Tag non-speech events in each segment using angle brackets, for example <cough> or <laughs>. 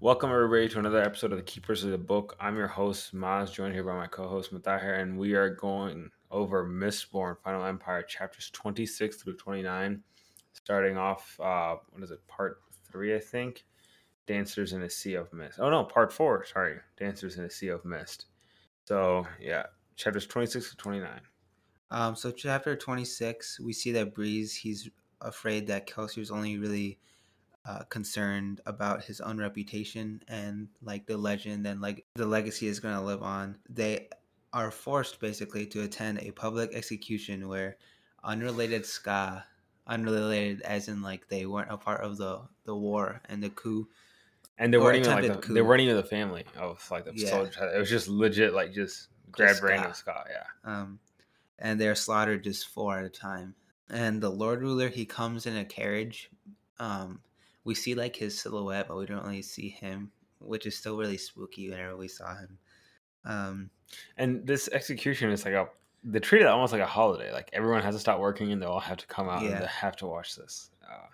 Welcome everybody to another episode of the Keepers of the Book. I'm your host Maz, joined here by my co-host Matahir, and we are going over Mistborn Final Empire chapters 26 through 29. Starting off, uh, what is it, part three, I think. Dancers in a Sea of Mist. Oh no, part four. Sorry, Dancers in a Sea of Mist. So yeah, chapters 26 to 29. Um, so chapter 26, we see that Breeze, he's afraid that Kelsier's only really uh, concerned about his own reputation and like the legend and like the legacy is going to live on. They are forced basically to attend a public execution where unrelated skaa, unrelated as in like they weren't a part of the the war and the coup. And they weren't even like the, they weren't even the family of like the Yeah. soldiers. It was just legit like just grab Just random skaa. Skaa. Yeah. um, and they're slaughtered just four at a time. And the Lord Ruler, he comes in a carriage. Um, we see like his silhouette, but we don't really see him, which is still really spooky whenever we saw him. Um, And this execution is like a they treat it almost like a holiday. Like everyone has to stop working and they all have to come out and they have to watch this. Uh,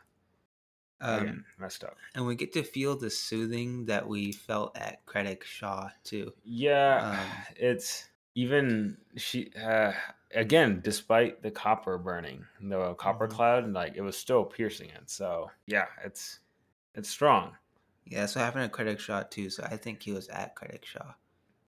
um, messed up. and we get to feel the soothing that we felt at Kredik Shaw too. Yeah, <sighs> um, it's even she uh, again. Despite the copper burning, the copper Mhm. cloud, like it was still piercing it. So yeah, it's it's strong. Yeah, so happened at Kredik Shaw too. So I think he was at Kredik Shaw.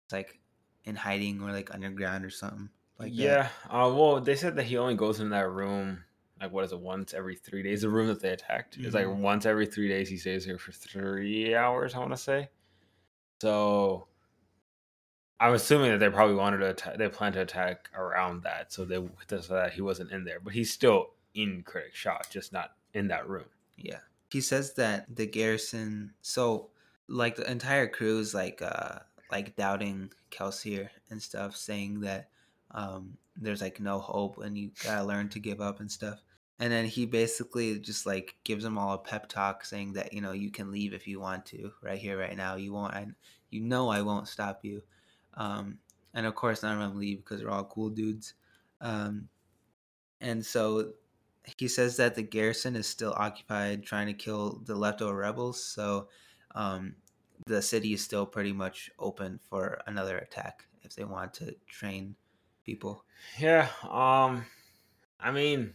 It's like in hiding or like underground or something. Like yeah. Uh, well, they said that he only goes in that room. Like what is it? Once every three days. The room that they attacked. It's like Mhm. once every three days. He stays here for three hours. I want to say. So, I'm assuming that they probably wanted to attack. They plan to attack around that, so they so that he wasn't in there. But he's still in Kredik Shaw, just not in that room. Yeah. He says that the garrison so like the entire crew is like uh like doubting Kelsier and stuff, saying that um there's like no hope and you gotta learn to give up and stuff. And then he basically just like gives them all a pep talk saying that, you know, you can leave if you want to, right here, right now. You won't I you know I won't stop you. Um and of course none of them leave because they're all cool dudes. Um and so he says that the garrison is still occupied trying to kill the leftover rebels so um, the city is still pretty much open for another attack if they want to train people Yeah. Um. I mean,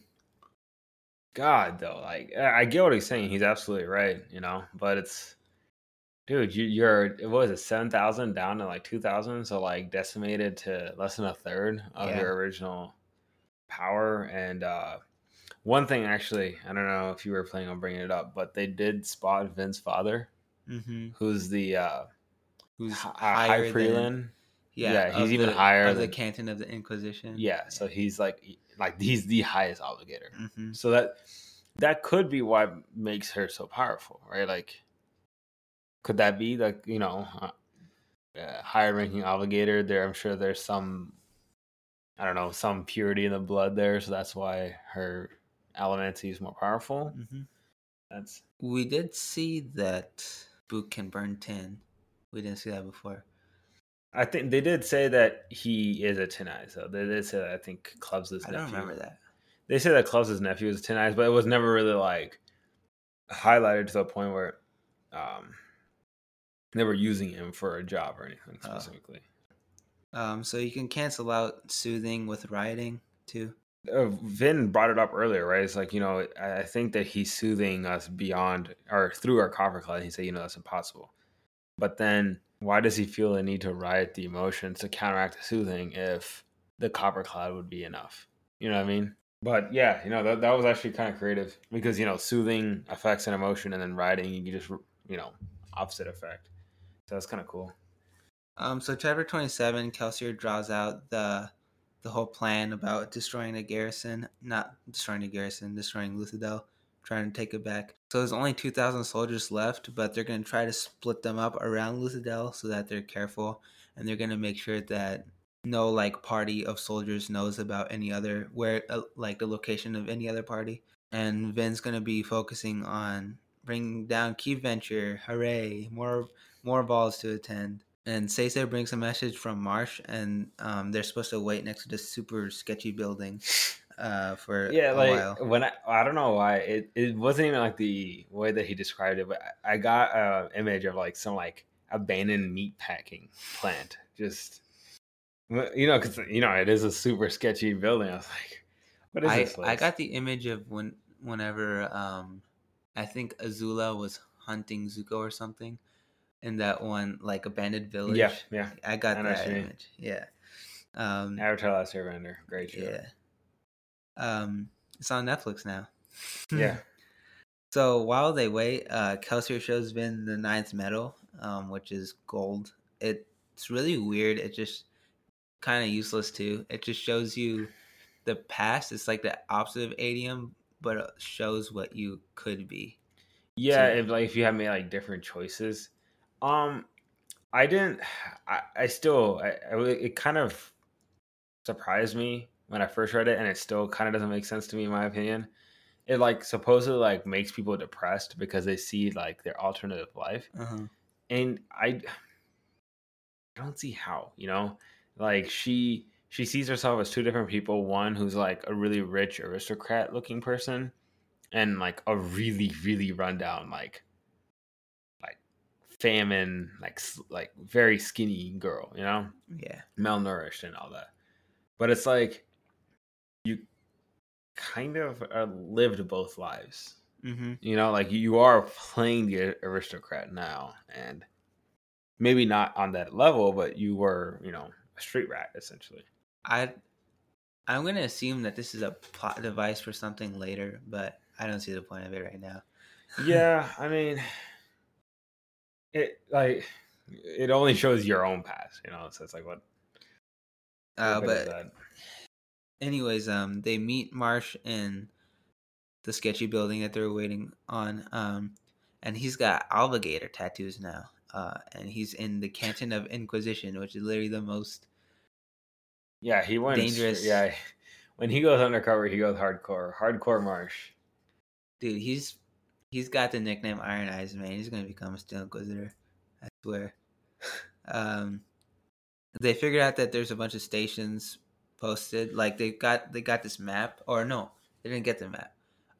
God though, like I I get what he's saying. He's absolutely right. You know, but it's, dude, you, you're what was it seven thousand down to like two thousand, so like decimated to less than a third of Yeah. your original power. And uh one thing, actually, I don't know if you were planning on bringing it up, but they did spot Vin's father, mm-hmm. who's the uh, who's hi- higher high than Freeland. yeah, Yeah, he's of even the- higher of the canton of the inquisition Yeah, so he's like like he's the highest obligator. hmm So that that could be what makes her so powerful, right? Like, could that be like you know, uh, uh, higher ranking obligator? There, I'm sure there's some, I don't know, some purity in the blood there, so that's why her Allomancy is more powerful. hmm That's we did see that boot can burn tin we didn't see that before I think they did say that he is a Tin Eyes, though. They did say that I think Clubs' i nephew. don't remember that They say that Clubs' nephew is Tin Eyes, but it was never really like highlighted to the point where um they were using him for a job or anything Oh. specifically. um, so you can cancel out soothing with rioting too Uh, Vin brought it up earlier, right? It's like you know, I I think that he's soothing us beyond or through our copper cloud. He said, you know, that's impossible. But then, why does he feel the need to riot the emotions to counteract the soothing if the copper cloud would be enough? You know what I mean? But yeah, you know that that was actually kind of creative because you know soothing affects an emotion, and then rioting you just you know opposite effect. So that's kind of cool. Um, so chapter twenty seven, Kelsier draws out the the whole plan about destroying the garrison, not destroying the garrison, destroying Luthadel, trying to take it back. So there's only two thousand soldiers left, but they're gonna try to split them up around Luthadel so that they're careful, and they're gonna make sure that no like party of soldiers knows about any other where uh, like the location of any other party. And Vin's gonna be focusing on bringing down Keep Venture. Hooray! More more balls to attend. And Ceesay brings a message from Marsh, and um, they're supposed to wait next to this super sketchy building. uh, for yeah, a like while. when I I don't know why it, it wasn't even like the way that he described it, but I got an image of like some like abandoned meat packing plant, just you know, because you know it is a super sketchy building. I was like, what is I this? I got the image of when whenever um I think Azula was hunting Zuko or something in that one like abandoned village. yeah, yeah. I got I that image. Yeah. Um Avatar: Last Airbender, great show. yeah. Um it's on Netflix now. <laughs> yeah. So while they wait, uh Kelsier shows Vin the ninth medal, um, which is gold. It's really weird. It just kind of useless too. It just shows you the past. It's like the opposite of atium, but it shows what you could be. Yeah, So- if like if you have made like different choices, um, I didn't. <sighs> I, I still, I, I it kind of surprised me when I first read it, and it still kind of doesn't make sense to me, in my opinion. It like supposedly like makes people depressed because they see like their alternative life, Uh-huh. and I, <sighs> I don't see how. You know, like she she sees herself as two different people. One who's like a really rich aristocrat looking person, and like a really really rundown like like famine like like very skinny girl. You know, Yeah. malnourished and all that. But it's like you kind of lived both lives. Mm-hmm. You know, like you are playing the aristocrat now, and maybe not on that level, but you were, you know, a street rat essentially. I I'm gonna assume that this is a plot device for something later, but I don't see the point of it right now. Yeah, I mean, it like it only shows your own past, you know. So it's like what? Uh, what good is but anyways, um, they meet Marsh in the sketchy building that they're waiting on. Um, and he's got obligator tattoos now. Uh, and he's in the Canton of Inquisition, which is literally the most. yeah, he went dangerous- Yeah, when he goes undercover, he goes hardcore, hardcore marsh. Dude, he's he's got the nickname Iron Eyes, man. He's gonna become a Steel Inquisitor. I swear. <laughs> Um, they figured out that there's a bunch of stations posted. Like they got they got this map, or no, they didn't get the map.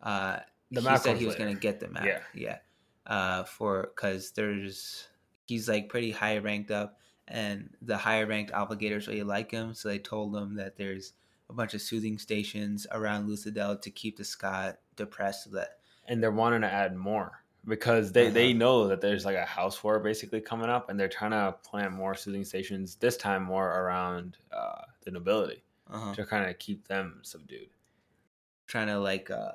Uh, The he map said he was later. gonna get the map. Yeah. yeah. Uh, for because there's he's like pretty high ranked up, and the higher ranked obligators really like him. So they told him that there's a bunch of soothing stations around Luthadel to keep the skaa depressed, so that and they're wanting to add more because they they Uh-huh. know that there's like a house war basically coming up and they're trying to plant more soothing stations this time more around uh the nobility uh to kind of keep them subdued trying to like uh,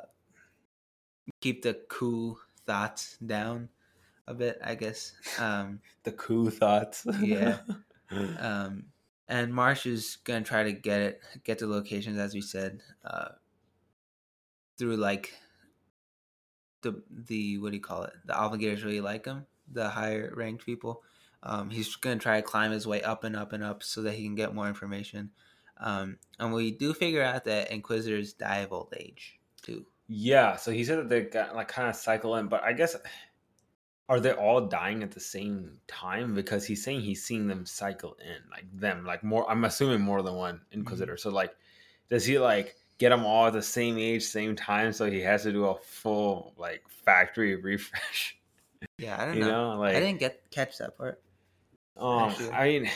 keep the cool thoughts down a bit, I guess. Um, <laughs> the coup thoughts Yeah. <laughs> um, and Marsh is gonna try to get it, get the locations as we said, uh, through like the the what do you call it? The obligators really like him, the higher ranked people. Um, he's gonna try to climb his way up and up and up so that he can get more information. Um, and we do figure out that Inquisitors die of old age too. yeah so he said that they got like kind of cycle in but i guess are they all dying at the same time because he's saying he's seeing them cycle in like them like more i'm assuming more than one inquisitor so like does he like get them all at the same age same time so he has to do a full like factory <laughs> refresh Yeah, I don't you know. know like I didn't get catch that part. um actually. i mean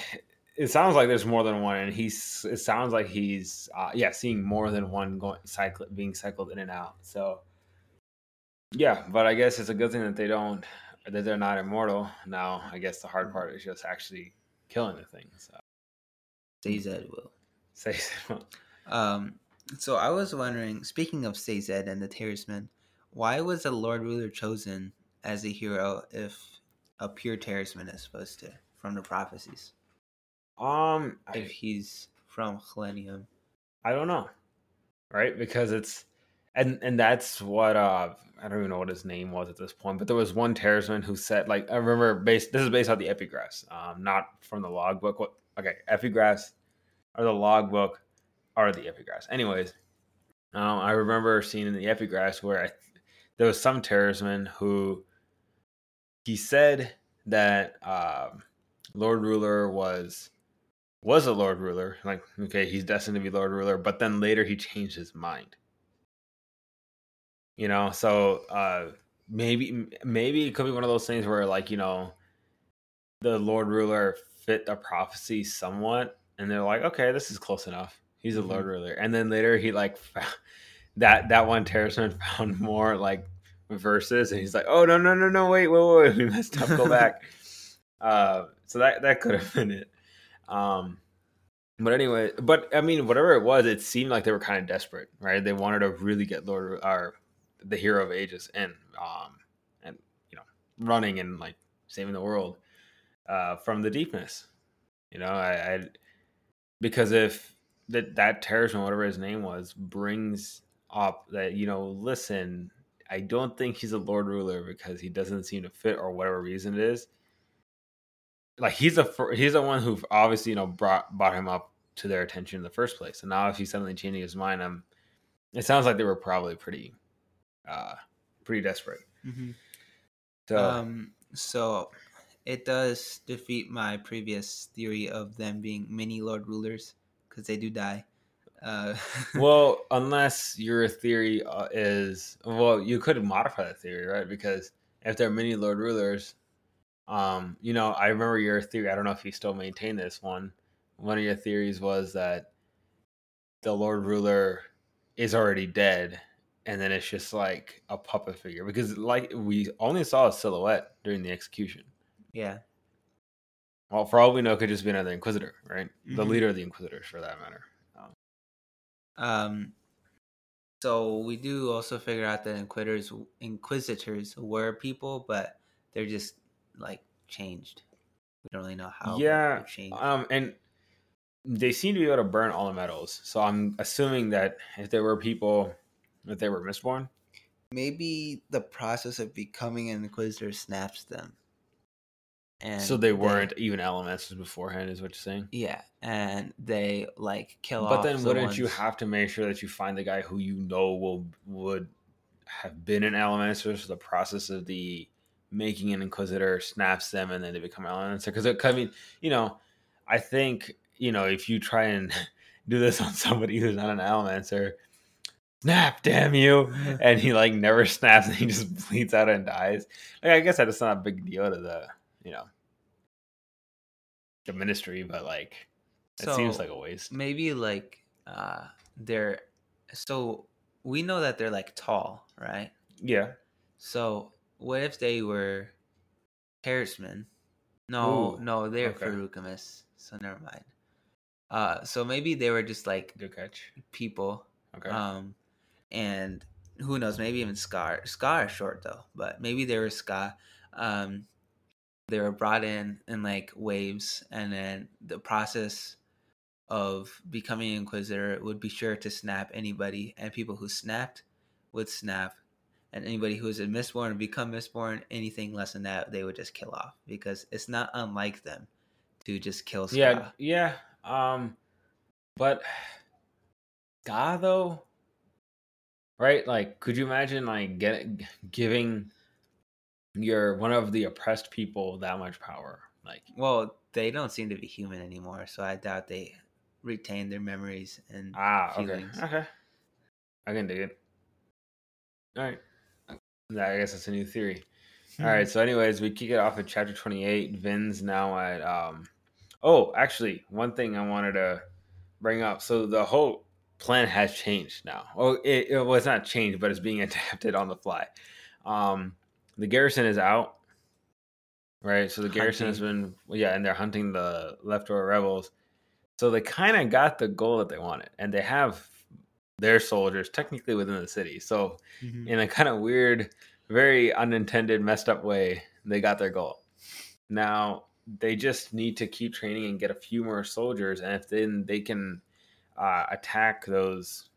it sounds like there's more than one and he's it sounds like he's uh, yeah seeing more than one going cycle being cycled in and out so yeah but i guess it's a good thing that they don't that they're not immortal now i guess the hard part is just actually killing the thing so will. say Um, so I was wondering, speaking of Zed and the Terrismen, why was the Lord Ruler chosen as a hero if a pure Terrisman is supposed to from the prophecies? um If I, he's from Khlennium. I don't know right because it's and and that's what uh i don't even know what his name was at this point but there was one Terrisman who said like i remember based this is based on the epigraphs um not from the logbook what okay epigraphs or the logbook are the epigraphs anyways um i remember seeing in the epigraphs where i there was some Terrisman who he said that um lord ruler was was a Lord Ruler. Like, okay, he's destined to be Lord Ruler, but then later he changed his mind. You know, so uh maybe maybe it could be one of those things where like, you know, the Lord Ruler fit the prophecy somewhat, and they're like, okay, this is close enough. He's a mm-hmm. Lord Ruler, and then later he like <laughs> found, that that one Terrisman <laughs> found more like verses, and he's like, oh no no no no wait wait wait we messed up go back. <laughs> uh, so that that could have been it. Um, but anyway, but I mean, whatever it was, it seemed like they were kind of desperate, right? They wanted to really get Lord or the hero of ages and um, and you know, running and like saving the world uh, from the deepness. You know, I, I because if that that terrorism, whatever his name was, brings up that you know, listen, I don't think he's a lord ruler because he doesn't seem to fit or whatever reason it is. Like he's a he's the one who obviously you know brought brought him up to their attention in the first place, and now if he's suddenly changing his mind, I'm. It sounds like they were probably pretty, uh, pretty desperate. Mm-hmm. So, um, so it does defeat my previous theory of them being mini lord rulers because they do die. Uh, <laughs> well, unless your theory uh, is well, you could modify that theory, right? Because if there are many lord rulers, um, you know, I remember your theory. I don't know if you still maintain this one. One of your theories was that the lord ruler is already dead, and then it's just like a puppet figure because, like, we only saw a silhouette during the execution. Yeah. Well, for all we know, could just be another Inquisitor, right? Mm-hmm. The leader of the Inquisitors, for that matter. Um, um, so we do also figure out that Inquisitors, Inquisitors were people, but they're just like changed. We don't really know how. Yeah. Changed. Um, and they seem to be able to burn all the metals. So I'm assuming that if there were people, that they were mistborn. Maybe the process of becoming an Inquisitor snaps them. And so they weren't they, even elementals beforehand, is what you're saying? Yeah, and they like kill but then, wouldn't ones... you have to make sure that you find the guy who you know will would have been an elemental? So the process of the making an inquisitor snaps them, and then they become elemental. Because I mean, you know, I think you know if you try and <laughs> do this on somebody who's not an elemental, snap, damn you, <laughs> and he like never snaps, and he just <laughs> bleeds out and dies. Like I guess that's not a big deal to the you know the ministry, but like it so seems like a waste. Maybe like uh they're so we know that they're like tall, right? Yeah. So what if they were Terrisman? No, Ooh, no, they're okay. Feruchemist, so never mind. Uh so maybe they were just like good catch people. Okay. Um and who knows, maybe even skaa. skaa is short though, but maybe they were skaa. Um they were brought in in like waves and then the process of becoming inquisitor would be sure to snap anybody and people who snapped would snap and anybody who is a mistborn and become mistborn anything less than that they would just kill off because it's not unlike them to just kill skaa. yeah yeah um but god though right like could you imagine like get giving you're one of the oppressed people that much power. Like, well, they don't seem to be human anymore, so I doubt they retain their memories and ah, feelings. okay, okay, I can dig it. All right, I guess that's a new theory. All right, so anyways, we kick it off at chapter twenty-eight. Vin's now at um. Oh, actually, one thing I wanted to bring up. So the whole plan has changed now. Oh, it, it was not changed, but it's being <laughs> adapted on the fly. Um, the garrison is out, right? So the hunting. garrison has been yeah, and they're hunting the leftover rebels. So they kind of got the goal that they wanted, and they have their soldiers technically within the city. So mm-hmm. in a kind of weird, very unintended, messed up way, they got their goal. Now they just need to keep training and get a few more soldiers, and if then they can uh, attack those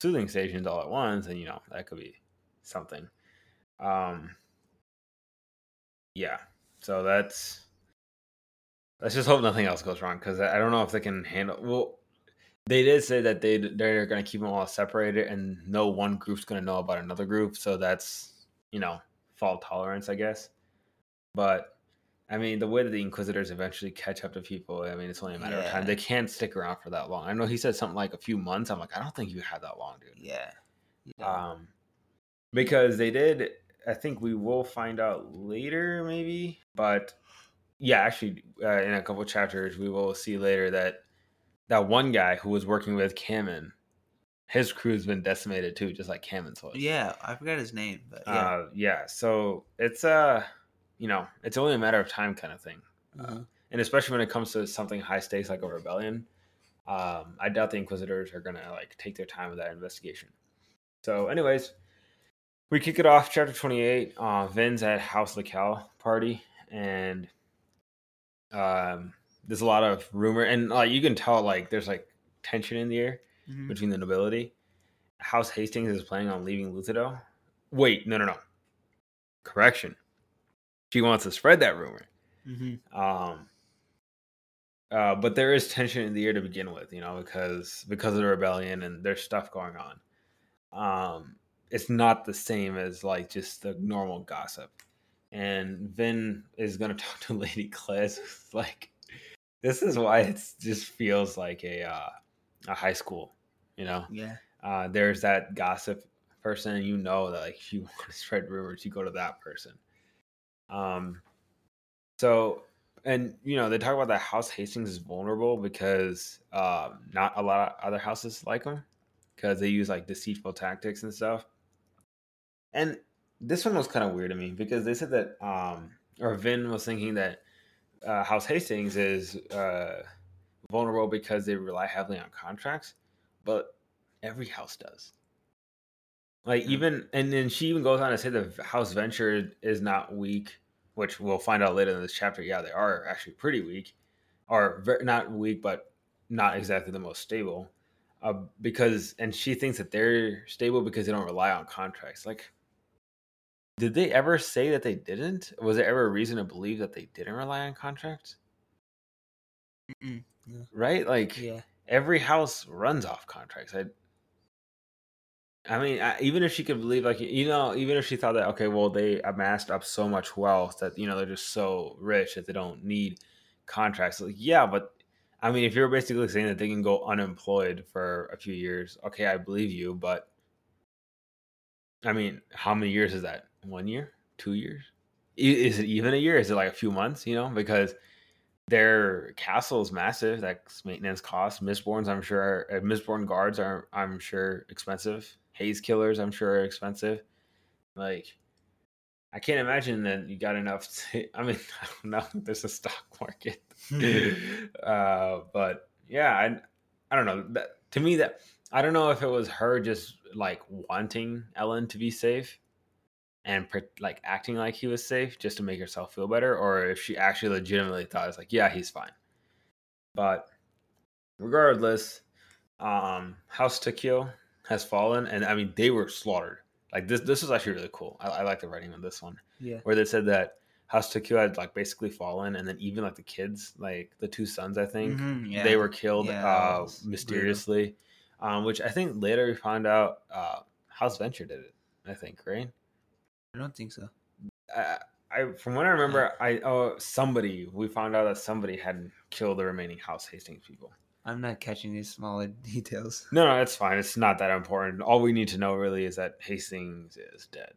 soothing stations all at once, and you know that could be something. Um, yeah. So that's let's just hope nothing else goes wrong because I don't know if they can handle. Well, they did say that they they're going to keep them all separated and no one group's going to know about another group. So that's you know fault tolerance, I guess. But I mean, the way that the Inquisitors eventually catch up to people, I mean, it's only a matter of time. They can't stick around for that long. I know he said something like a few months. I'm like, I don't think you had that long, dude. Yeah. Know, Um, because they did. I think we will find out later, maybe. But yeah, actually, uh, in a couple chapters, we will see later that that one guy who was working with Camon, his crew's been decimated too, just like Camon's was. yeah, I forgot his name, but yeah. Uh, yeah. So it's uh, you know, it's only a matter of time, kind of thing. Mhm. and especially when it comes to something high stakes like a rebellion um, i doubt the inquisitors are gonna like take their time with that investigation so anyways we kick it off chapter 28 uh, vin's at house Lekal party and um, there's a lot of rumor and like you can tell like there's like tension in the air Mhm. between the nobility house hastings is planning on leaving luthadel wait no no no correction she wants to spread that rumor Mhm. um, uh, but there is tension in the air to begin with, you know, because because of the rebellion and there's stuff going on. Um, it's not the same as like just the normal gossip. And Vin is gonna <laughs> talk to Lady Kliss. <laughs> like, this is why it just feels like a uh, a high school, you know. Yeah. Uh, there's that gossip person, and you know that like if <laughs> you want to spread rumors, you go to that person. Um, so, and you know, they talk about that House Hastings is vulnerable because um, not a lot of other houses like them because they use like deceitful tactics and stuff. And this one was kind of weird to me because they said that, um, or Vin was thinking that uh, House Hastings is uh, vulnerable because they rely heavily on contracts, but every house does. Like Yeah. even, and then she even goes on to say that House Venture is not weak which we'll find out later in this chapter. Yeah, they are actually pretty weak, or very, not weak, but not exactly the most stable. Uh, because and she thinks that they're stable because they don't rely on contracts. Like, did they ever say that they didn't? Was there ever a reason to believe that they didn't rely on contracts? Mm-mm. Right? Like, Yeah. every house runs off contracts. I, I mean, I, even if she could believe, like you know, even if she thought that okay, well, they amassed up so much wealth that you know they're just so rich that they don't need contracts. Like, yeah, but I mean, if you're basically saying that they can go unemployed for a few years, okay, I believe you, but I mean, how many years is that? One year? Two years? Is it even a year? Is it like a few months? You know, because their castle is massive. That's maintenance costs. Mistborns, I'm sure. Uh, Mistborn guards are, I'm sure, expensive. Haze killers, I'm sure, are expensive. Like, I can't imagine that you got enough. <laughs> To, I mean, <laughs> I don't know. <laughs> There's a stock market, uh, but yeah, I, I don't know. That to me, that I don't know if it was her just like wanting Elend to be safe and like acting like he was safe just to make herself feel better, or if she actually legitimately thought it's like, yeah, he's fine. But regardless, um, House Takio has fallen, and I mean they were slaughtered. Like this, this was actually really cool. I, I like the writing on this one, Yeah. where they said that House Takio had like basically fallen, and then even like the kids, like the two sons, I think Mhm, yeah. they were killed Yeah, uh, mysteriously. Um, which I think later we found out uh, House Venture did it. I think right. I don't think so. I, I from what I remember, I oh somebody we found out that somebody had killed the remaining House Hastings people. I'm not catching these smaller <laughs> details. No, no, it's fine. It's not that important. All we need to know really is that Hastings is dead.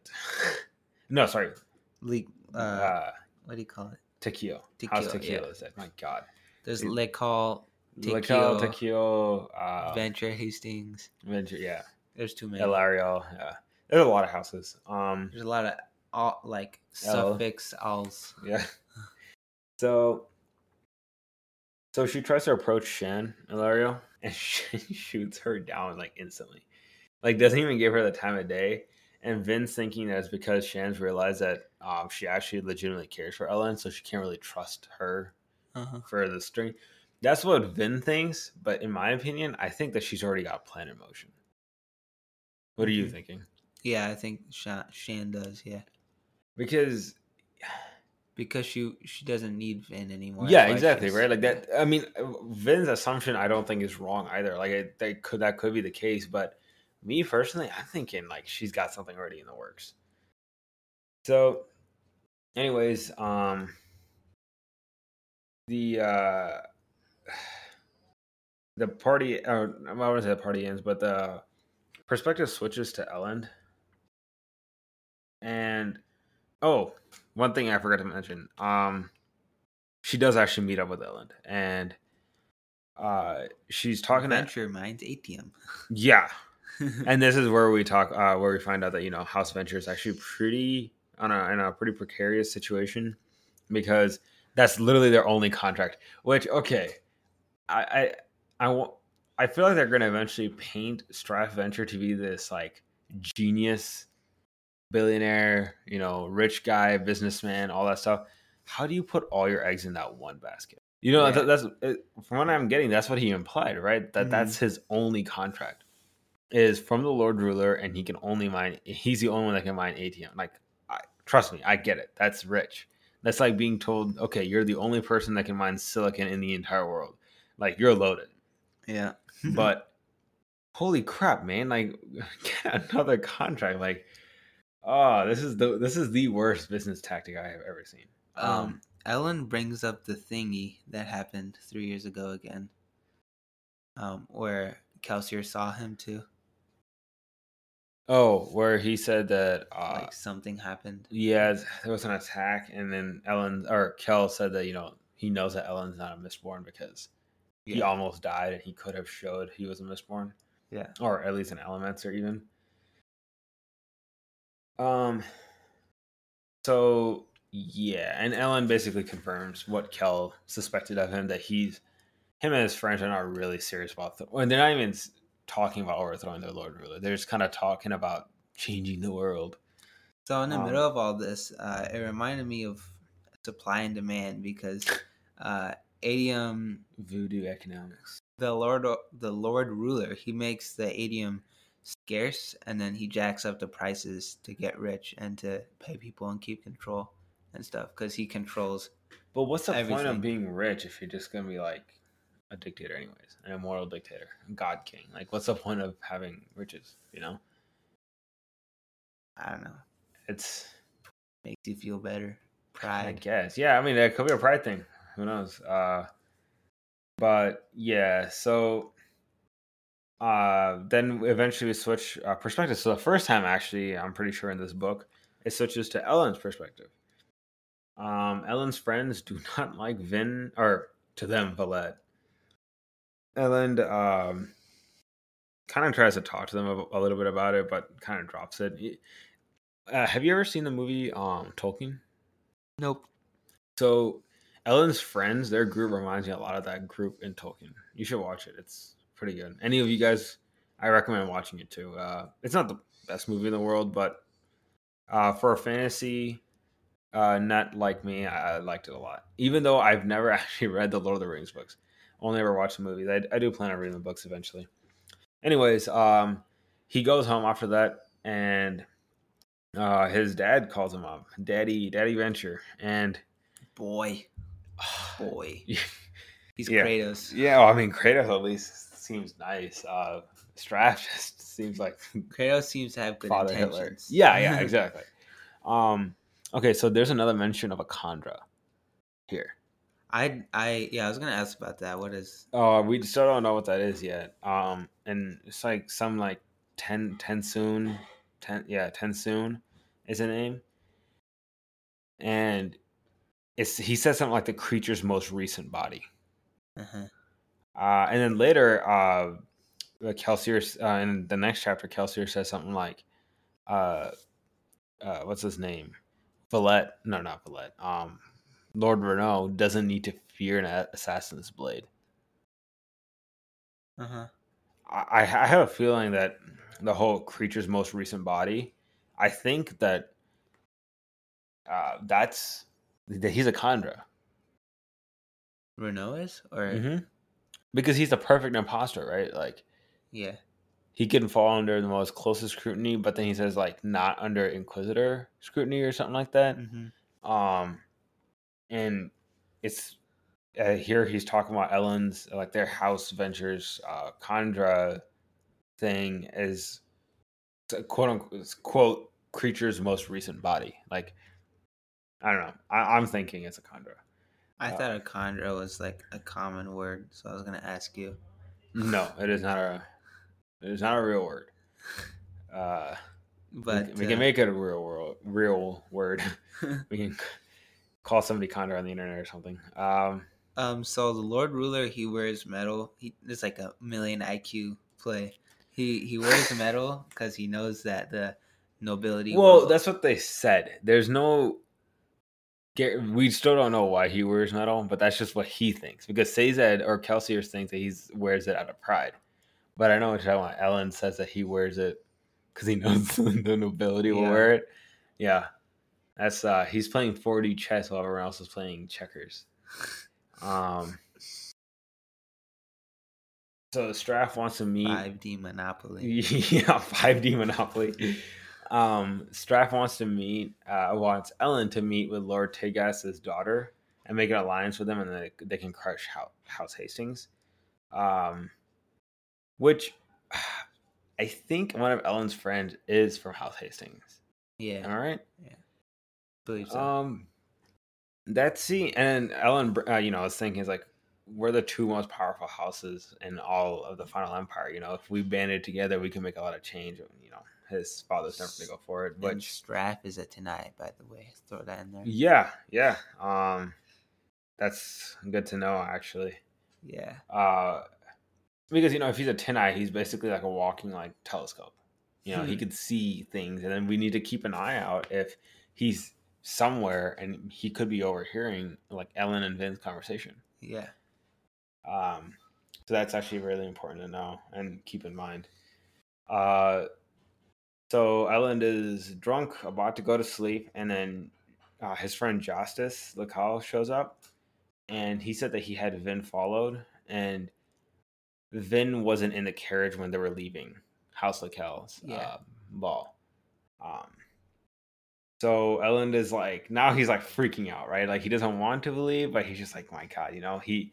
<laughs> no, sorry, Leak. Uh, uh, what do you call it? Takio. House Takio yeah. is dead. My God, There's Dude. Le Call, Lakel, Takio, Takio, uh, Venture, Hastings. Venture, yeah, There's too many. Elariel, yeah. There's a lot of houses. Um, There's a lot of all like L. suffix als. Yeah. So, so she tries to approach Shan Elariel, <laughs> and she shoots her down like instantly. Like doesn't even give her the time of day. And Vin's thinking that it's because Shan's realized that um, she actually legitimately cares for Elend, so she can't really trust her Uh-huh. for the string. That's what Vin thinks, but in my opinion, I think that she's already got a plan in motion. What are you Mhm. thinking? Yeah, I think Shan, Shan does. Yeah, Because because she she doesn't need Vin anymore. yeah exactly right like that i mean vin's assumption i don't think is wrong either like it, that could that could be the case but me personally i'm thinking like she's got something already in the works so anyways um the uh <sighs> the party or I don't want to say the party ends, but the perspective switches to Elend. And oh, one thing I forgot to mention. Um she does actually meet up with Elend and uh she's talking to Venture Minds atium. <laughs> Yeah. <laughs> and this is where we talk uh where we find out that you know House Venture is actually pretty on a in a pretty precarious situation because that's literally their only contract. Which okay, I I I want. I feel like they're going to eventually paint Straff Venture to be this like genius, billionaire, you know, rich guy, businessman, all that stuff. How do you put all your eggs in that one basket? You know, Yeah. that, that's from what I'm getting. That's what he implied, right? That Mhm. that's his only contract is from the Lord Ruler, and he can only mine. He's the only one that can mine atium. Like, I, trust me, I get it. That's rich. That's like being told, okay, you're the only person that can mine silicon in the entire world. Like, you're loaded. yeah. <laughs> But holy crap, man! Like, <laughs> get another contract. Like, oh, this is the this is the worst business tactic I have ever seen. um, Elend brings up the thingy that happened three years ago again, um, where Kelsier saw him too. oh, where he said that, uh, like something happened. yeah, there was an attack, and then Elend or Kel said that you know he knows that Elend's not a mistborn because he almost died, and he could have showed he was a mistborn. Yeah. or at least an elements or even. Um. So yeah, and Elend basically confirms what Kel suspected of him that he's him and his friends are not really serious about. Th- when they're not even talking about overthrowing their Lord Ruler, they're just kind of talking about changing the world. So in the Um, middle of all this, uh, it reminded me of supply and demand because <laughs> uh, atium, Voodoo economics. the Lord, the Lord ruler, he makes the atium scarce, and then he jacks up the prices to get rich and to pay people and keep control and stuff because he controls. But what's the point of being rich if you're just gonna be like a dictator, anyways, an immoral dictator, God King? Like, what's the point of having riches? You know, I don't know, it's makes you feel better, Pride. I guess. Yeah, I mean, it could be a pride thing. Who knows? Uh, but yeah, so uh, then eventually we switch uh, perspectives. So the first time, actually, I'm pretty sure in this book, it switches to Elend's perspective. Um, Elend's friends do <laughs> not like Vin, or to them, Valette. Elend um, kind of tries to talk to them a, a little bit about it, but kind of drops it. Uh, have you ever seen the movie um, Tolkien? Nope. So Elend's friends, their group reminds me a lot of that group in Tolkien. You should watch it. It's pretty good. Any of you guys, I recommend watching it too. Uh, it's not the best movie in the world, but uh, for a fantasy uh, nut like me, I, I liked it a lot. Even though I've never <laughs> actually read the Lord of the Rings books, only ever watched the movies. I, I do plan on reading the books eventually. Anyways, um, he goes home after that, and uh, his dad calls him up, Daddy, Daddy Venture, and Boy, <sighs> boy, he's Yeah. Kratos. Yeah, well, I mean, Kratos at least seems nice. Uh, Straff <laughs> just seems like Kratos seems to have good Father Hitler. intentions. Yeah, yeah, <laughs> exactly. um, okay, so there's another mention of a kandra here. I I yeah, I was gonna ask about that. What is Oh, we still don't know what that is yet. Um, and it's like some like ten Tensoon, ten yeah Tensoon is a name, and it's he says something like the creature's most recent body. uh-huh. Uh, and then later, uh, Kelsier, uh, in the next chapter, Kelsier says something like, uh, uh, what's his name? Valette. No, not Valette. Um, Lord Renoux doesn't need to fear an assassin's blade. Uh-huh. I, I I have a feeling that the whole creature's most recent body, I think that uh, that's that he's a kandra. Renoux is or Mm-hmm. Because he's the perfect imposter, right? Like, yeah. he can fall under the most closest scrutiny, but then he says like not under Inquisitor scrutiny or something like that. Mm-hmm. Um, and it's uh, here he's talking about Elend's like their house ventures, uh, kandra thing is quote unquote quote creature's most recent body. Like I don't know, I, I'm thinking it's a kandra. I Uh, thought a kandra was like a common word, so I was gonna ask you. No, it is not a. It is not a real word. Uh, But we, we uh, can make it a real world, real word. <laughs> we can call somebody Condor on the internet or something. Um, um, so the Lord Ruler he wears metal. He it's like a million IQ play. He he wears metal because he knows that the nobility. well, will- that's what they said. There's no. We still don't know why he wears metal, but that's just what he thinks. Because Sazed or Kelsier thinks that he wears it out of pride. But I know what talking about. Elend says that he wears it because he knows <laughs> the nobility will Yeah. wear it. Yeah, that's uh he's playing 4D chess while everyone else is playing checkers. Um. So Straff wants to meet. five D Monopoly. <laughs> Yeah, 5D Monopoly. Um, Straff wants to meet, uh, wants Elend to meet with Lord Tegas's daughter and make an alliance with them, and they, they can crush House, House Hastings. Um, which <sighs> I think one of Elend's friends is from House Hastings. Yeah, All right. Yeah. believe so. Um, that scene, and Elend, uh, you know, I was thinking, is like, we're the two most powerful houses in all of the Final Empire. You know, if we banded together, we can make a lot of change. You know, his father's never going to go for it, but Straff is a Tineye, by the way. Throw that in there. yeah, yeah, um, that's good to know, actually. Yeah, Uh, because you know, if he's a eye, he's basically like a walking like telescope. You know, he Hmm. could see things, and then we need to keep an eye out if he's somewhere and he could be overhearing like Elend and Vin's conversation. yeah. Um, so that's actually really important to know and keep in mind. Uh, so Elend is drunk, about to go to sleep, and then uh, his friend Jastes Lekal shows up, and he said that he had Vin followed, and Vin wasn't in the carriage when they were leaving House Lekal's Yeah. uh, ball. Um, so Elend is like now he's like freaking out, right? Like he doesn't want to believe, but he's just like, my God, you know, he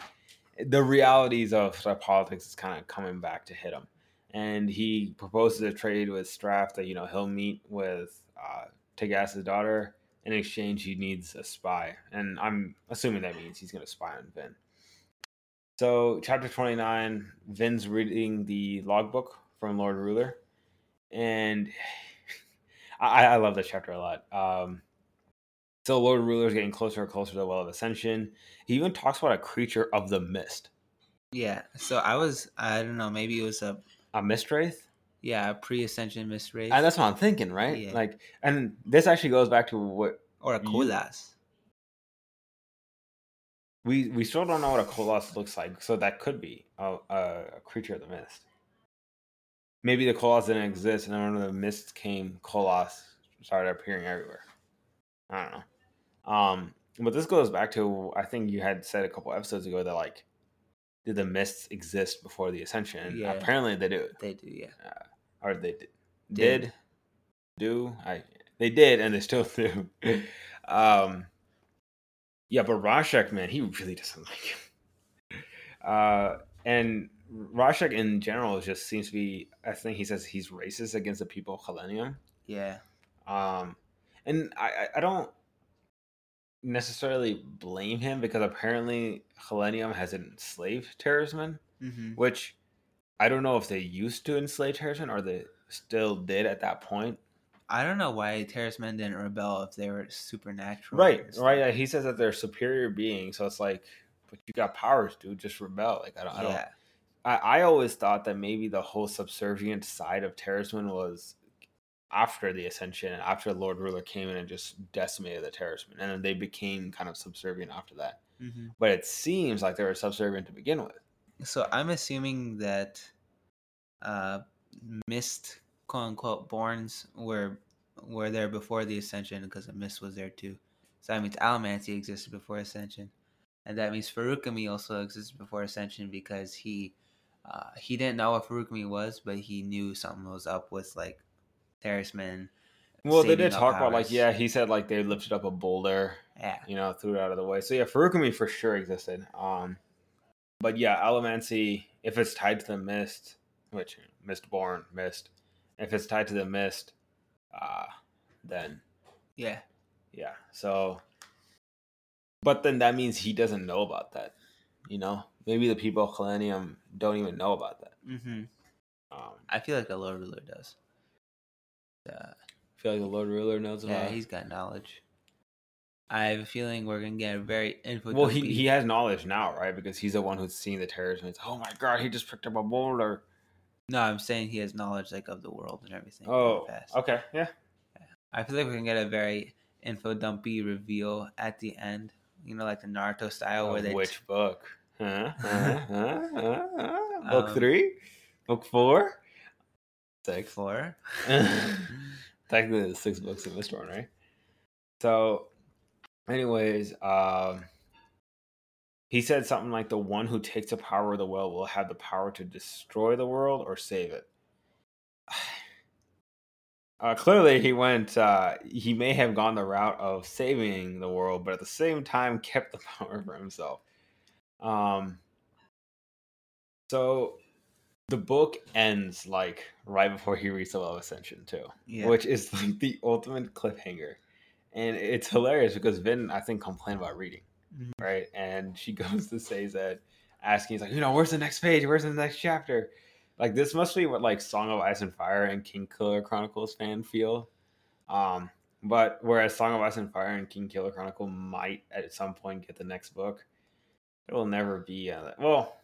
the realities of the politics is kind of coming back to hit him. And he proposes a trade with Straff that, you know, he'll meet with uh daughter. In exchange, he needs a spy. And I'm assuming that means he's gonna spy on Vin. So chapter 29, Vin's reading the logbook from Lord Ruler. And <sighs> I, I love this chapter a lot. Um, so Lord Ruler is getting closer and closer to the Well of Ascension. He even talks about a creature of the mist, Yeah. So I was, I don't know, maybe it was a, a mist wraith. yeah, a pre-ascension mist race And that's what I'm thinking, right? Yeah. Like, and this actually goes back to what or a you- we we still don't know what a Koloss looks like. So that could be a, a, creature of the mist. Maybe the Koloss didn't exist, and then when the mist came, Koloss started appearing everywhere. I don't know. Um, but this goes back to I think you had said a couple episodes ago that like, did the mists exist before the ascension? Yeah. Apparently they do, They do, yeah. or they did. Did. Did do I? They did, and they still <laughs> do. um, yeah, but Rashek, man, he really doesn't like him. Uh, and Rashek in general just seems to be. I think he says he's racist against the people of Khlennium. Yeah. Um, and I, I- I don't necessarily blame him because apparently Khlennium has enslaved Terrismen, Mm-hmm. which I don't know if they used to enslave Terrismen or they still did at that point. I don't know why Terrismen didn't rebel if they were supernatural. Right, right. yeah, He says that they're superior beings, so it's like, but you got powers, dude. Just rebel. Like I don't, I don't. I, I always thought that maybe the whole subservient side of terrorism was after the ascension, after the Lord Ruler came in and just decimated the terrorism, and then they became kind of subservient after that. hmm But it seems like they were subservient to begin with. So I'm assuming that uh, mist, quote unquote, borns were were there before the ascension because the mist was there too. So that means Allomancy existed before ascension, and that means Feruchemy also existed before ascension because he uh, he didn't know what Feruchemy was, but he knew something was up with like Terrismen. Well, they did talk about like yeah, he said like they lifted up a boulder Yeah, you know, threw it out of the way. So yeah, Feruchemy for sure existed. Um, but yeah, Allomancy, if it's tied to the mist, which Mistborn mist, if it's tied to the mist, uh, then yeah. yeah. So But then that means he doesn't know about that. You know, maybe the people of Khlennium don't even know about that. Mm-hmm. Um, I feel like the Lord Ruler does. Uh, I feel like the Lord Ruler knows about yeah, it. he's got knowledge. I have a feeling we're gonna get a very info. Well, he, he has knowledge now, right? Because he's the one who's seen the terrorism. It's oh my god, he just picked up a boulder. No, I'm saying he has knowledge like of the world and everything. Oh, okay, yeah. I feel like we can get a very info dumpy reveal at the end. You know, like the Naruto style, where they which book? Huh? Huh? Huh? Huh? Huh? Book <laughs> Um, three? Book four? Six. for <laughs> Technically, there's six books in this one, right? So, anyways, um, he said something like the one who takes the power of the world will have the power to destroy the world or save it. <sighs> Uh, clearly, he went. Uh, he may have gone the route of saving the world, but at the same time, kept the <laughs> power for himself. Um. So, the book ends like right before he reads the Well of Ascension too, yeah. which is like the ultimate cliffhanger, and it's hilarious because Vin I think complained about reading, Mhm. right? And she <laughs> goes to say that, asking, he's like, you know, where's the next page? Where's the next chapter? Like this must be what like Song of Ice and Fire and Kingkiller Chronicles fan feel. Um, but whereas Song of Ice and Fire and Kingkiller Chronicle might at some point get the next book, it will never be. Uh, well,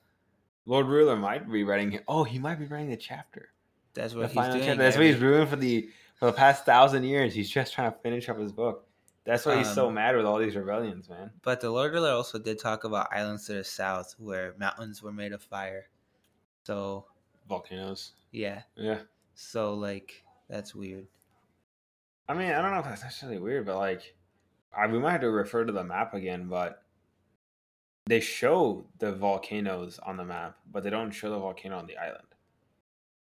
Lord Ruler might be writing. Oh, he might be writing the chapter. That's The what he's doing. chapter. That's what he's doing for the for the past thousand years. He's just trying to finish up his book. That's why he's so Um, mad with all these rebellions, man. But the Lord Ruler also did talk about islands to the south where mountains were made of fire. So Volcanoes. yeah, Yeah. so like that's weird. I mean, I don't know if that's necessarily weird, but like, I, we might have to refer to the map again. But they show the volcanoes on the map, but they don't show the volcano on the island.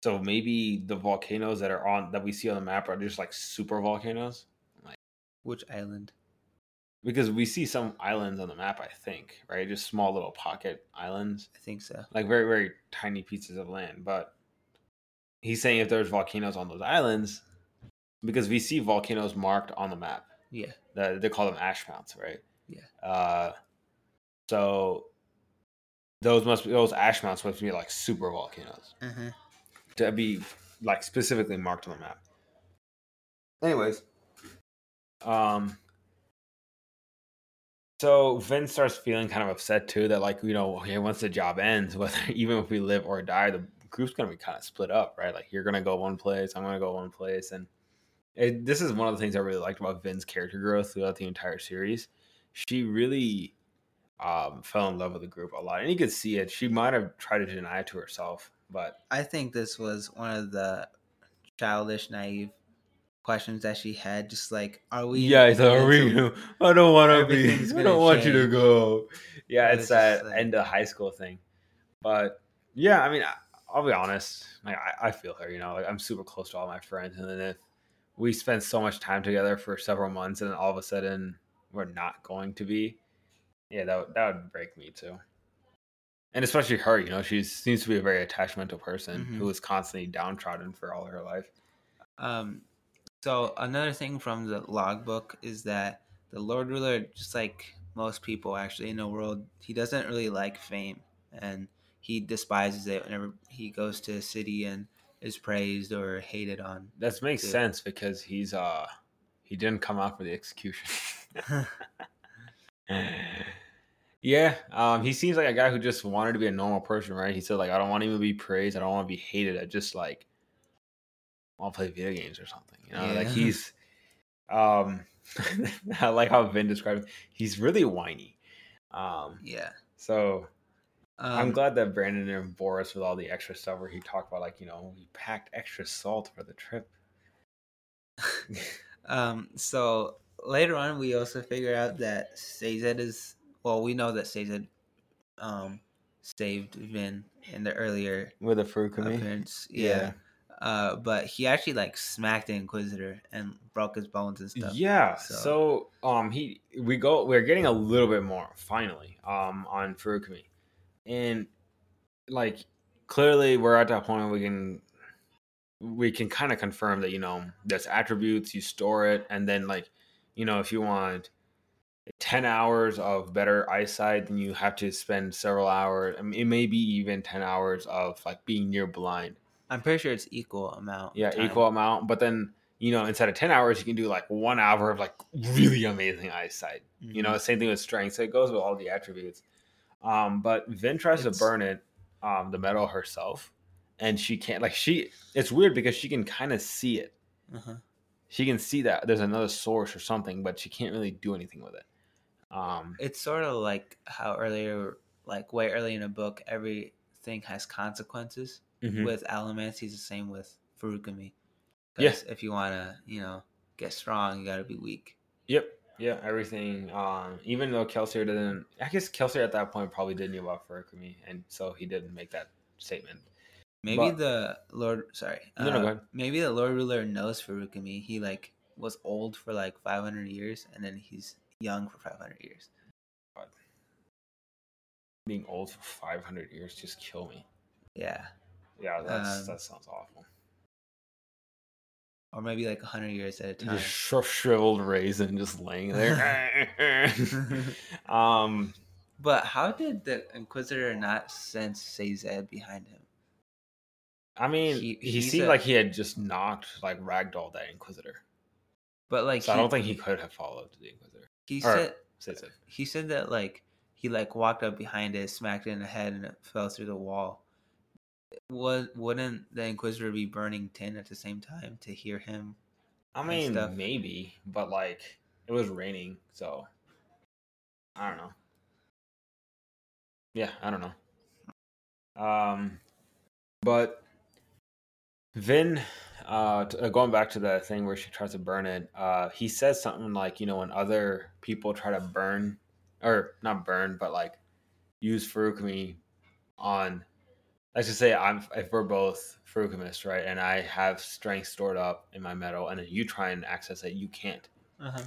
So maybe the volcanoes that are on that we see on the map are just like super volcanoes, Like Which island? because we see some islands on the map. I think right, just small little pocket islands, I think so. like very very tiny pieces of land. But he's saying if there's volcanoes on those islands, because we see volcanoes marked on the map. Yeah. the, they call them ash mounts, right? Yeah. Uh, so those must be those ash mounts must be like super volcanoes Uh-huh. to be like specifically marked on the map. Anyways, um, so Vin starts feeling kind of upset too that like you know okay once the job ends, <laughs> whether even if we live or die, the group's gonna be kind of split up, right? Like you're gonna go one place, I'm gonna go one place, and it, this is one of the things I really liked about Vin's character growth throughout the entire series. She really um, fell in love with the group a lot, and you could see it. She might have tried to deny it to herself, but I think this was one of the childish, naive questions that she had. Just like, are we? yeah, it's like, going "Are we- I don't want to be. I don't want you to go. Yeah, it's it's that like- end of high school thing. But yeah, I mean, I, I'll be honest. Like, I, I feel her. You know, like I'm super close to all my friends, and then if we spend so much time together for several months, and then all of a sudden we're not going to be, yeah, that would, that would break me too. And especially her, you know, she seems to be a very attachmental person Mhm. who is constantly downtrodden for all her life. Um, so another thing from the logbook is that the Lord Ruler, just like most people actually in the world, he doesn't really like fame, and he despises it whenever he goes to a city and is praised or hated on. That makes Yeah. sense because he's uh he didn't come out for the execution. <laughs> <laughs> <laughs> yeah, um, he seems like a guy who just wanted to be a normal person, right? He said like, I don't want to even be praised. I don't want to be hated. I just like want to play video games or something. You know, like he's um, <laughs> I like how Vin described. Him. He's really whiny. Um, yeah. so Um, I'm glad that Brandon and Boris with all the extra stuff where he talked about like you know we packed extra salt for the trip. <laughs> Um, so later on, we also figure out that Sazed is well. We know that Sazed um saved Vin in the earlier with a Feruchemy. appearance. Yeah. Uh, but he actually like smacked the Inquisitor and broke his bones and stuff. Yeah. So- So, um he we go we're getting a little bit more finally um on Feruchemy. And like clearly we're at that point where we can we can kind of confirm that you know there's attributes you store it and then like you know if you want 10 hours of better eyesight, then you have to spend several hours. I mean, it may be even 10 hours of like being near blind. I'm pretty sure it's equal amount. Yeah, time. equal amount. But then, you know, instead of 10 hours, you can do like one hour of like really amazing eyesight. You know, Mhm. same thing with strength. So it goes with all the attributes. Um, but Vin tries It's- to burn it, um, the metal herself, and she can't. Like she, it's weird because she can kind of see it. Uh-huh. She can see that there's another source or something, but she can't really do anything with it. Um, It's sort of like how earlier, like way early in a book, everything has consequences. mhm. With Allomancy, the same with Feruchemy. Yeah. 'Cause If you want to, you know, get strong, you got to be weak. Yep. Yeah, everything. Um, even though Kelsier didn't, I guess Kelsier at that point probably did knew about Feruchemy, and so he didn't make that statement. Maybe But- the Lord, sorry, No, no, uh, go ahead. maybe the Lord Ruler knows Feruchemy. He like was old for like 500 years, and then he's young for 500 years. Being old for 500 years just kill me. Yeah, Yeah, that's Um, that sounds awful. or maybe like 100 years at a time. Just shri- shriveled raisin just laying there. <laughs> <laughs> um, But how did the Inquisitor not sense Sazed behind him? I mean, He- he, seemed a- like he had just knocked like ragdoll that Inquisitor. But like, So I don't think he could have followed the Inquisitor. he or- said Say so. he said that like he like walked up behind it, smacked it in the head, and it fell through the wall. Was wouldn't the Inquisitor be burning tin at the same time to hear him? I mean, maybe, but like it was raining, so I don't know. Yeah, I don't know. Um, but Vin, uh, t- uh, going back to the thing where she tries to burn it, uh, he says something like, you know, when other people try to burn, or not burn, but like use Feruchemy on, let's just say I'm if we're both Feruchemists, right, and I have strength stored up in my metal, and then you try and access it, you can't. Uh-huh.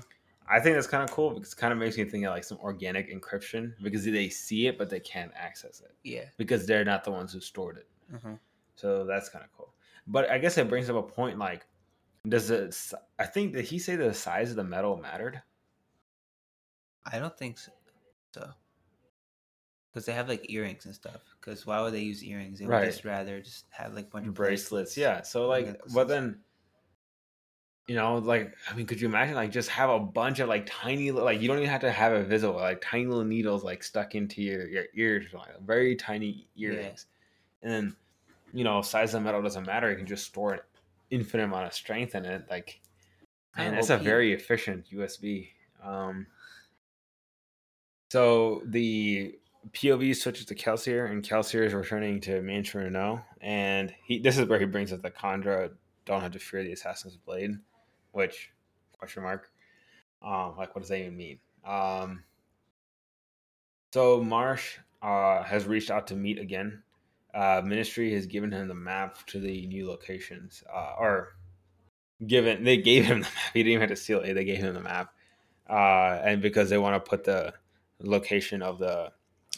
I think that's kind of cool because it kind of makes me think of like some organic encryption because they see it but they can't access it Yeah. because they're not the ones who stored it. Uh-huh. So that's kind of cool. But I guess it brings up a point like, does it? I think did he say the size of the metal mattered? I don't think so. so. Because they have like earrings and stuff. Because why would they use earrings? They would Right. just rather just have like a bunch of bracelets. Yeah. So like, necklaces. but then, you know, like I mean, could you imagine like just have a bunch of like tiny like you don't even have to have it visible like tiny little needles like stuck into your your ears like very tiny earrings, and then you know size of metal doesn't matter. You can just store an infinite amount of strength in it. Like, and it's a very efficient USB. Um, so the POV switches to Kelsier, and Kelsier is returning to Renoux, and he this is where he brings up the kandra don't have to fear the Assassin's Blade, which question mark. Um, like what does that even mean? Um, so Marsh uh, has reached out to meet again. Uh, Ministry has given him the map to the new locations, uh, or given they gave him the map. He didn't even have to steal it. They gave him the map, uh, and because they want to put the location of the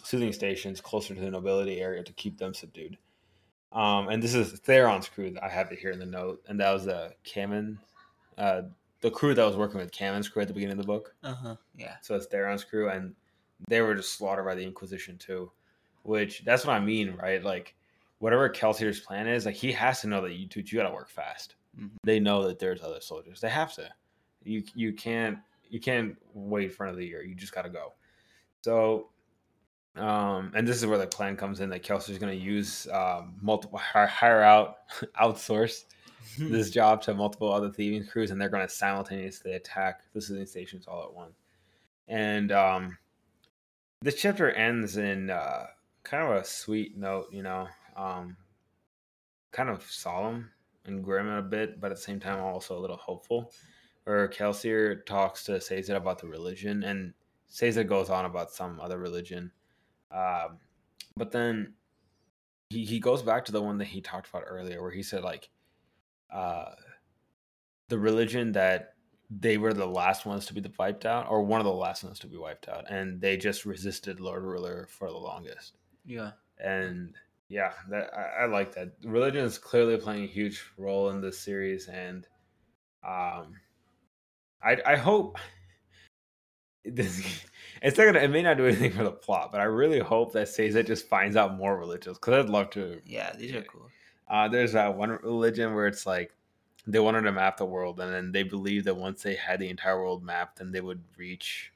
soothing stations closer to the nobility area to keep them subdued. Um, and this is Theron's crew. I have it here in the note, and that was the Camon, uh, the crew that was working with Camon's crew at the beginning of the book. Uh-huh. Yeah. So it's Theron's crew, and they were just slaughtered by the Inquisition too. Which that's what I mean, right? Like whatever Kelsier's plan is, like he has to know that you two you gotta work fast. Mhm. They know that there's other soldiers. They have to. You you can't you can't wait for another year. You just gotta go. So um and this is where the plan comes in that Kelsier's gonna use um multiple hire, out <laughs> outsource <laughs> this job to multiple other thieving crews, and they're going to simultaneously attack the soothing stations all at once. And um, this chapter ends in uh, kind of a sweet note, you know, um, kind of solemn and grim a bit, but at the same time also a little hopeful. Where Kelsier talks to Sazed about the religion, and Sazed goes on about some other religion, um, but then he he goes back to the one that he talked about earlier, where he said like uh, the religion that they were the last ones to be wiped out, or one of the last ones to be wiped out, and they just resisted Lord Ruler for the longest. Yeah. And yeah, that I, I like that. Religion is clearly playing a huge role in this series, and um, I I hope <laughs> this, it's not gonna. It may not do anything for the plot, but I really hope that Sazed just finds out more religions because I'd love to. Yeah, these are cool. Uh, there's that one religion where it's like they wanted to map the world, and then they believed that once they had the entire world mapped, then they would reach.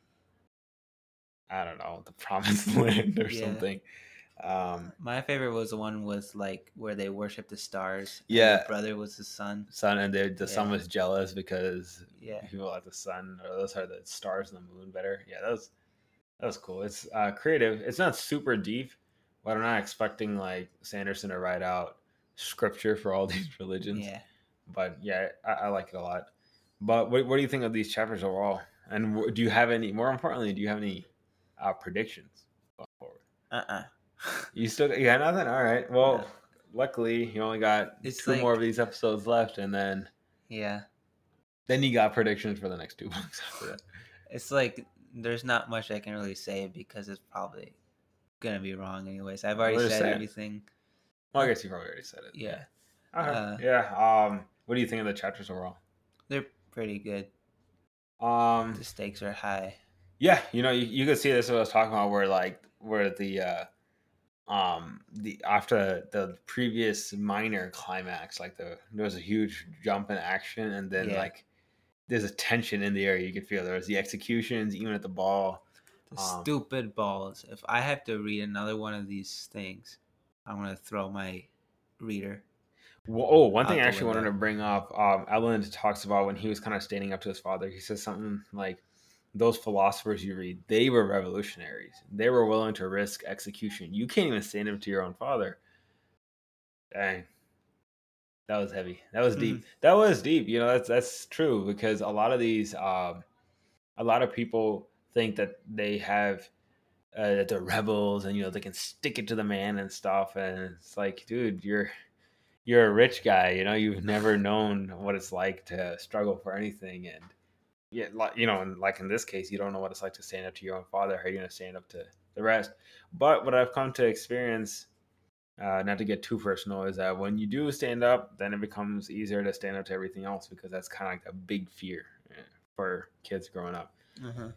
I don't know the promised <laughs> land or Yeah. something. Um, My favorite was the one was like where they worship the stars. and Yeah. the brother was the sun. sun and they, the sun was jealous because Yeah, people like the sun or those are the stars and the moon better. Yeah, that was that was cool. It's uh, creative. It's not super deep, but I'm not expecting like Sanderson to write out scripture for all <laughs> these religions. yeah. But yeah, I, I like it a lot. But what, what do you think of these chapters overall? And do you have any? More importantly, do you have any uh, predictions going forward? Uh uh You still you got nothing? All right. Well, No. luckily you only got It's two like- more of these episodes left, and then Yeah, then you got predictions for the next two <laughs> books after that. it's like there's not much I can really say because it's probably gonna be wrong anyways. I've already said say it. everything. Well, I guess you probably already said it. Yeah, Okay. Uh, yeah. Um, what do you think of the chapters overall? they're pretty good. Um, The stakes are high. yeah, you know, you, you could see this what I was talking about, where like where the uh, um, the after the previous minor climax, like the there was a huge jump in action, and then Yeah. like there's a tension in the air. You could feel there was the executions, even at the ball. The Um, stupid balls. If I have to read another one of these things, I'm gonna throw my reader. Well, oh, one thing I actually wanted to bring up. Um, Elend talks about when he was kind of standing up to his father. He says something like, "Those philosophers you read, they were revolutionaries. They were willing to risk execution. You can't even stand up to your own father." Dang, that was heavy. That was deep. That was deep. You know, that's that's true because a lot of these, um, a lot of people think that they have. Uh, that they're rebels and you know they can stick it to the man and stuff and it's like dude you're you're a rich guy, you know, you've never known what it's like to struggle for anything. And yeah, like, you know, and like in this case, you don't know what it's like to stand up to your own father. How are you going to stand up to the rest? But what I've come to experience, uh, not to get too personal, is that when you do stand up, then it becomes easier to stand up to everything else because that's kind of like a big fear eh, for kids growing up. Uh-huh.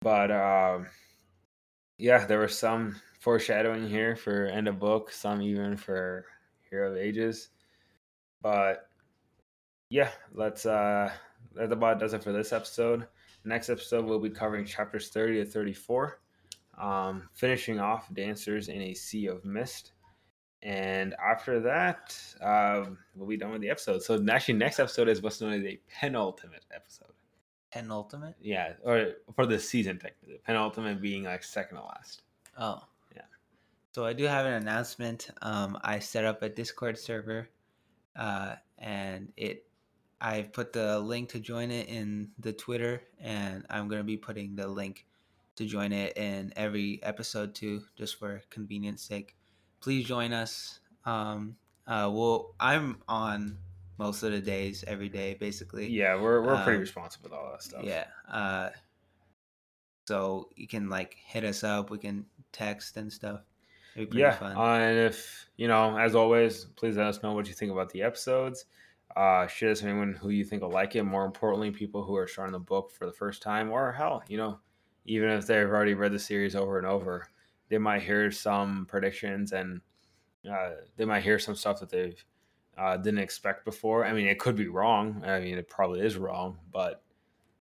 But um, yeah, there was some foreshadowing here for end of book, some even for Hero of Ages. But yeah, let's uh that about does it for this episode. Next episode we'll be covering chapters 30 to 34. Um finishing off Dancers in a Sea of Mist. And after that, um, we'll be done with the episode. So actually next episode is what's known as a penultimate episode. Penultimate. Yeah, or for the season technically. Penultimate being like second to last. Oh. Yeah. So I do have an announcement. Um, I set up a Discord server, uh, and it. I've put the link to join it in the Twitter, and I'm gonna be putting the link to join it in every episode too, just for convenience sake. Please join us. Um, uh, well, I'm on most of the days, every day, basically. Yeah, we're we're pretty responsive with all that stuff. Yeah. Uh, so you can like hit us up. We can text and stuff. It'd be pretty yeah. fun. Uh, and if you know, as always, please let us know what you think about the episodes. Uh, share this anyone who you think will like it. More importantly, people who are starting the book for the first time, or hell, you know, even if they've already read the series over and over, they might hear some predictions and uh, they might hear some stuff that they've uh, didn't expect before. I mean, it could be wrong. I mean, it probably is wrong, but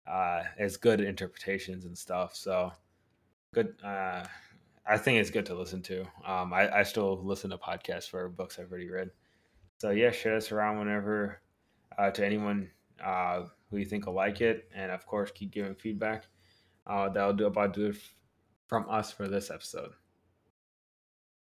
uh, it's good interpretations and stuff. So good. Uh, I think it's good to listen to. Um, I, I still listen to podcasts for books I've already read. So yeah, share this around whenever uh, to anyone uh, who you think will like it, and of course, keep giving feedback. Uh, that'll do about do it from us for this episode.